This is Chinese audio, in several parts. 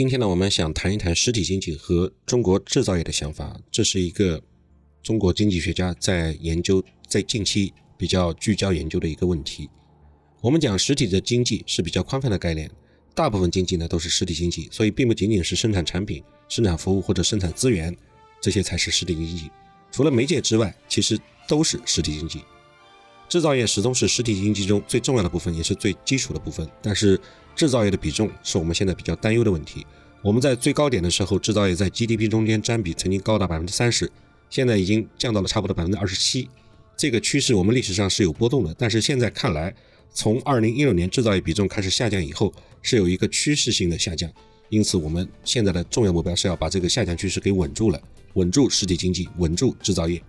今天呢，我们想谈一谈实体经济和中国制造业的想法。这是一个中国经济学家在研究，在近期比较聚焦研究的一个问题。我们讲实体的经济是比较宽泛的概念，大部分经济呢都是实体经济，所以并不仅仅是生产产品、生产服务或者生产资源，这些才是实体经济。除了媒介之外，其实都是实体经济。制造业始终是实体经济中最重要的部分，也是最基础的部分。但是，制造业的比重是我们现在比较担忧的问题。我们在最高点的时候，制造业在 GDP 中间占比曾经高达百分之三十，现在已经降到了差不多百分之二十七。这个趋势我们历史上是有波动的，但是现在看来，从二零一六年制造业比重开始下降以后，是有一个趋势性的下降。因此，我们现在的重要目标是要把这个下降趋势给稳住了，稳住实体经济，稳住制造业。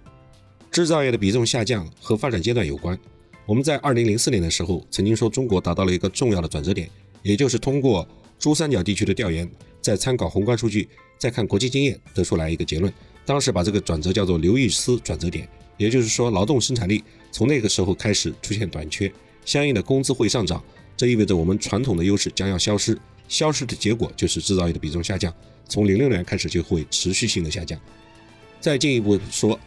制造业的比重下降和发展阶段有关。我们在二零零四年的时候曾经说，中国达到了一个重要的转折点，也就是通过珠三角地区的调研，再参考宏观数据，再看国际经验，得出来一个结论。当时把这个转折叫做刘易斯转折点，也就是说，劳动生产力从那个时候开始出现短缺，相应的工资会上涨，这意味着我们传统的优势将要消失，消失的结果就是制造业的比重下降，从零六年开始就会持续性的下降。再进一步说。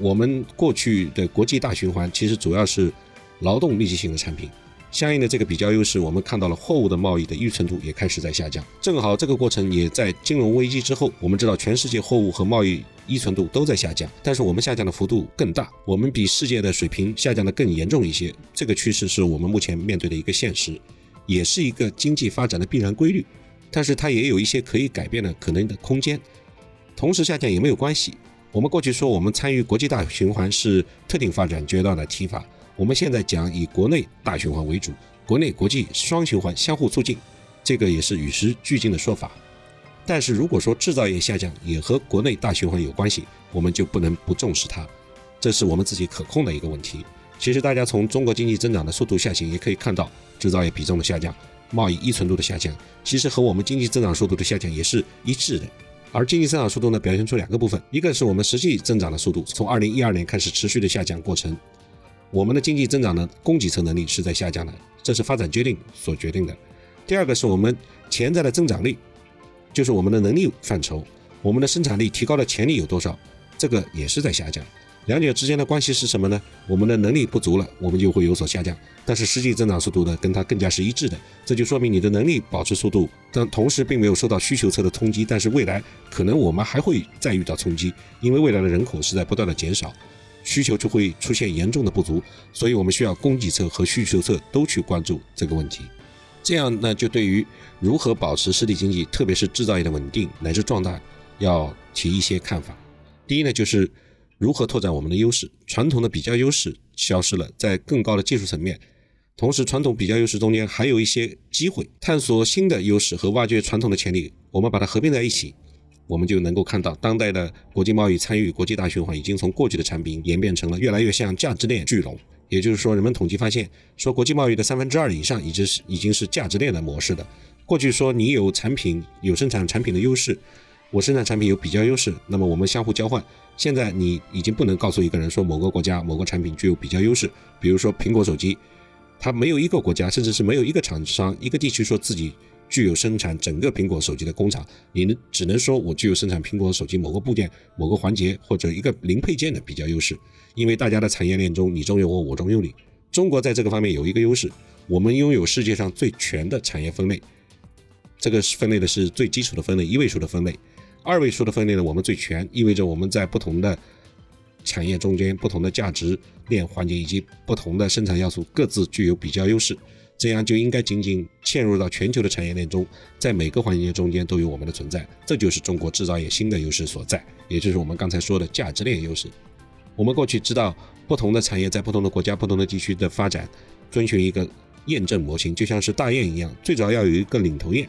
我们过去的国际大循环其实主要是劳动密集型的产品，相应的这个比较优势，我们看到了货物的贸易的依存度也开始在下降。正好这个过程也在金融危机之后，我们知道全世界货物和贸易依存度都在下降，但是我们下降的幅度更大，我们比世界的水平下降的更严重一些。这个趋势是我们目前面对的一个现实，也是一个经济发展的必然规律，但是它也有一些可以改变的可能的空间。同时下降也没有关系。我们过去说我们参与国际大循环是特定发展阶段的提法，我们现在讲以国内大循环为主，国内国际双循环相互促进，这个也是与时俱进的说法。但是如果说制造业下降也和国内大循环有关系，我们就不能不重视它，这是我们自己可控的一个问题。其实大家从中国经济增长的速度下行也可以看到，制造业比重的下降，贸易依存度的下降，其实和我们经济增长速度的下降也是一致的。而经济增长速度呢，表现出两个部分，一个是我们实际增长的速度，从二零一二年开始持续的下降过程，我们的经济增长的供给侧能力是在下降的，这是发展决定所决定的。第二个是我们潜在的增长力，就是我们的能力范畴，我们的生产力提高的潜力有多少，这个也是在下降。两者之间的关系是什么呢？我们的能力不足了，我们就会有所下降。但是实际增长速度呢，跟它更加是一致的。这就说明你的能力保持速度，但同时并没有受到需求侧的冲击。但是未来可能我们还会再遇到冲击，因为未来的人口是在不断的减少，需求就会出现严重的不足。所以我们需要供给侧和需求侧都去关注这个问题。这样呢，就对于如何保持实体经济，特别是制造业的稳定乃至壮大，要提一些看法。第一呢，就是。如何拓展我们的优势？传统的比较优势消失了，在更高的技术层面，同时传统比较优势中间还有一些机会，探索新的优势和挖掘传统的潜力，我们把它合并在一起，我们就能够看到当代的国际贸易参与国际大循环已经从过去的产品演变成了越来越像价值链聚拢。也就是说，人们统计发现，说国际贸易的三分之二以上已经是已经是价值链的模式的。过去说你有产品有生产产品的优势。我生产产品有比较优势，那么我们相互交换。现在你已经不能告诉一个人说某个国家某个产品具有比较优势，比如说苹果手机，它没有一个国家，甚至是没有一个厂商、一个地区说自己具有生产整个苹果手机的工厂。你能只能说我具有生产苹果手机某个部件、某个环节或者一个零配件的比较优势，因为大家的产业链中你中有我，我中有你。中国在这个方面有一个优势，我们拥有世界上最全的产业分类，这个分类的是最基础的分类，一位数的分类。二位数的分类呢，我们最全，意味着我们在不同的产业中间、不同的价值链环节以及不同的生产要素各自具有比较优势，这样就应该紧紧嵌入到全球的产业链中，在每个环节中间都有我们的存在，这就是中国制造业新的优势所在，也就是我们刚才说的价值链优势。我们过去知道，不同的产业在不同的国家、不同的地区的发展，遵循一个验证模型，就像是大雁一样，最早要有一个领头雁。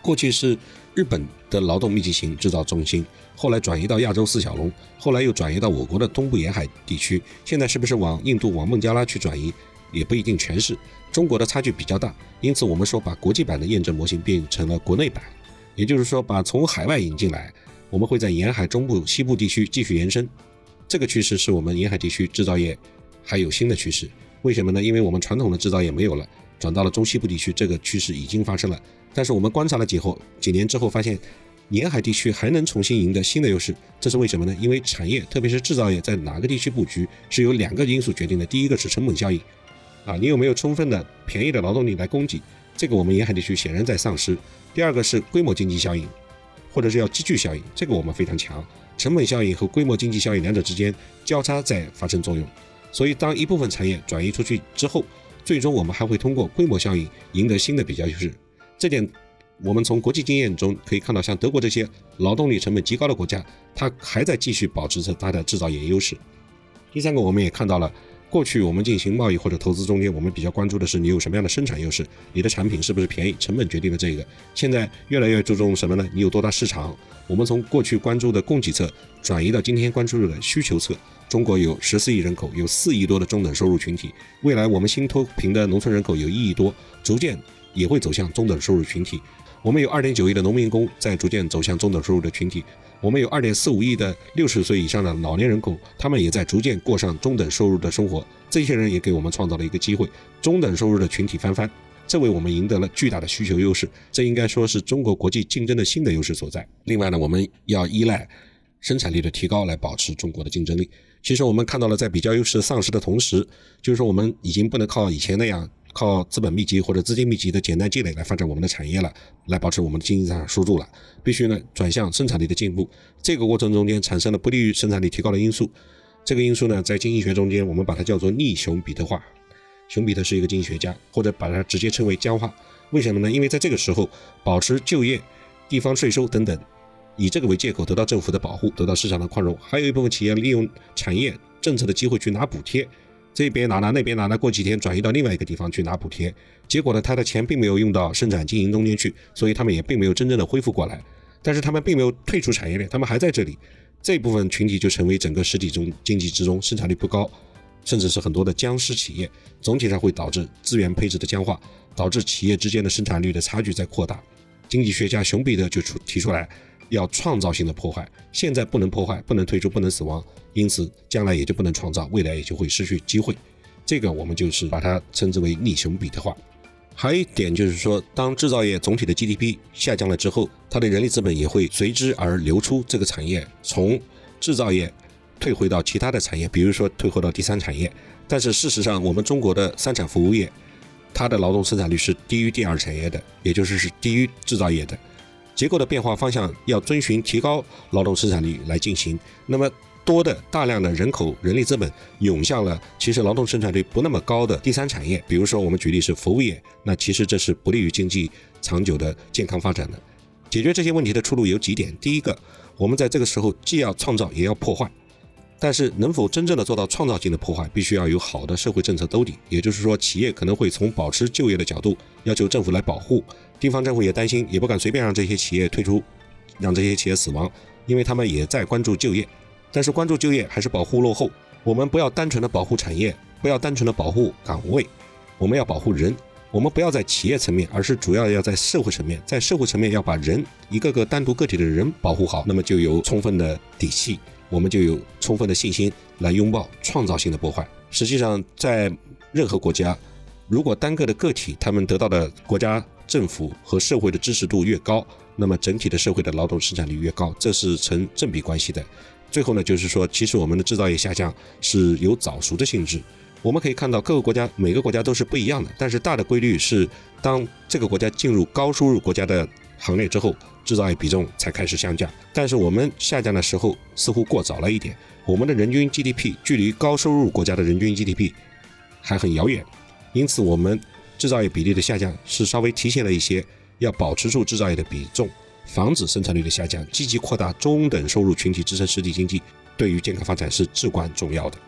过去是。日本的劳动密集型制造中心，后来转移到亚洲四小龙，后来又转移到我国的东部沿海地区。现在是不是往印度、往孟加拉去转移，也不一定全是。中国的差距比较大，因此我们说把国际版的验证模型变成了国内版，也就是说把从海外引进来，我们会在沿海中部、西部地区继续延伸。这个趋势是我们沿海地区制造业还有新的趋势。为什么呢？因为我们传统的制造业没有了，转到了中西部地区，这个趋势已经发生了。但是我们观察了几后几年之后，发现沿海地区还能重新赢得新的优势，这是为什么呢？因为产业，特别是制造业，在哪个地区布局是由两个因素决定的。第一个是成本效应，啊，你有没有充分的便宜的劳动力来供给？这个我们沿海地区显然在丧失。第二个是规模经济效应，或者是要积聚效应，这个我们非常强。成本效应和规模经济效应两者之间交叉在发生作用，所以当一部分产业转移出去之后，最终我们还会通过规模效应赢得新的比较优势。这点我们从国际经验中可以看到，像德国这些劳动力成本极高的国家，它还在继续保持着它的制造业优势。第三个，我们也看到了。过去我们进行贸易或者投资中间，我们比较关注的是你有什么样的生产优势，你的产品是不是便宜，成本决定了这个。现在越来越注重什么呢？你有多大市场？我们从过去关注的供给侧转移到今天关注的需求侧。中国有十四亿人口，有四亿多的中等收入群体。未来我们新脱贫的农村人口有一亿多，逐渐也会走向中等收入群体。我们有二点九亿的农民工在逐渐走向中等收入的群体。我们有二点四五亿的六十岁以上的老年人口，他们也在逐渐过上中等收入的生活。这些人也给我们创造了一个机会，中等收入的群体翻番，这为我们赢得了巨大的需求优势。这应该说是中国国际竞争的新的优势所在。另外呢，我们要依赖生产力的提高来保持中国的竞争力。其实我们看到了，在比较优势丧失的同时，就是说我们已经不能靠以前那样。靠资本密集或者资金密集的简单积累来发展我们的产业了，来保持我们的经济上输入了，必须呢转向生产力的进步。这个过程中间产生了不利于生产力提高的因素，这个因素呢在经济学中间我们把它叫做逆熊彼特化。熊彼特是一个经济学家，或者把它直接称为僵化。为什么呢？因为在这个时候保持就业、地方税收等等，以这个为借口得到政府的保护，得到市场的宽容，还有一部分企业利用产业政策的机会去拿补贴。这边拿拿，那边拿拿，过几天转移到另外一个地方去拿补贴，结果呢，他的钱并没有用到生产经营中间去，所以他们也并没有真正的恢复过来。但是他们并没有退出产业链，他们还在这里，这部分群体就成为整个实体中经济之中生产率不高，甚至是很多的僵尸企业，总体上会导致资源配置的僵化，导致企业之间的生产率的差距在扩大。经济学家熊彼特就出提出来。要创造性的破坏，现在不能破坏，不能退出，不能死亡，因此将来也就不能创造，未来也就会失去机会。这个我们就是把它称之为逆熊彼特化。还有一点就是说，当制造业总体的 GDP 下降了之后，它的人力资本也会随之而流出这个产业，从制造业退回到其他的产业，比如说退回到第三产业。但是事实上，我们中国的三产服务业，它的劳动生产率是低于第二产业的，也就是是低于制造业的。结构的变化方向要遵循提高劳动生产率来进行。那么多的大量的人口、人力资本涌向了其实劳动生产率不那么高的第三产业，比如说我们举例是服务业，那其实这是不利于经济长久的健康发展的。解决这些问题的出路有几点：第一个，我们在这个时候既要创造也要破坏。但是能否真正的做到创造性的破坏，必须要有好的社会政策兜底。也就是说，企业可能会从保持就业的角度要求政府来保护，地方政府也担心，也不敢随便让这些企业退出，让这些企业死亡，因为他们也在关注就业。但是关注就业还是保护落后。我们不要单纯的保护产业，不要单纯的保护岗位，我们要保护人。我们不要在企业层面，而是主要要在社会层面，在社会层面要把人一个个单独个体的人保护好，那么就有充分的底气。我们就有充分的信心来拥抱创造性的破坏。实际上，在任何国家，如果单个的个体他们得到的国家政府和社会的支持度越高，那么整体的社会的劳动生产率越高，这是成正比关系的。最后呢，就是说，其实我们的制造业下降是有早熟的性质。我们可以看到，各个国家每个国家都是不一样的，但是大的规律是，当这个国家进入高收入国家的行列之后。制造业比重才开始下降，但是我们下降的时候似乎过早了一点。我们的人均 GDP 距离高收入国家的人均 GDP 还很遥远，因此我们制造业比例的下降是稍微提前了一些。要保持住制造业的比重，防止生产率的下降，积极扩大中等收入群体支撑实体经济，对于健康发展是至关重要的。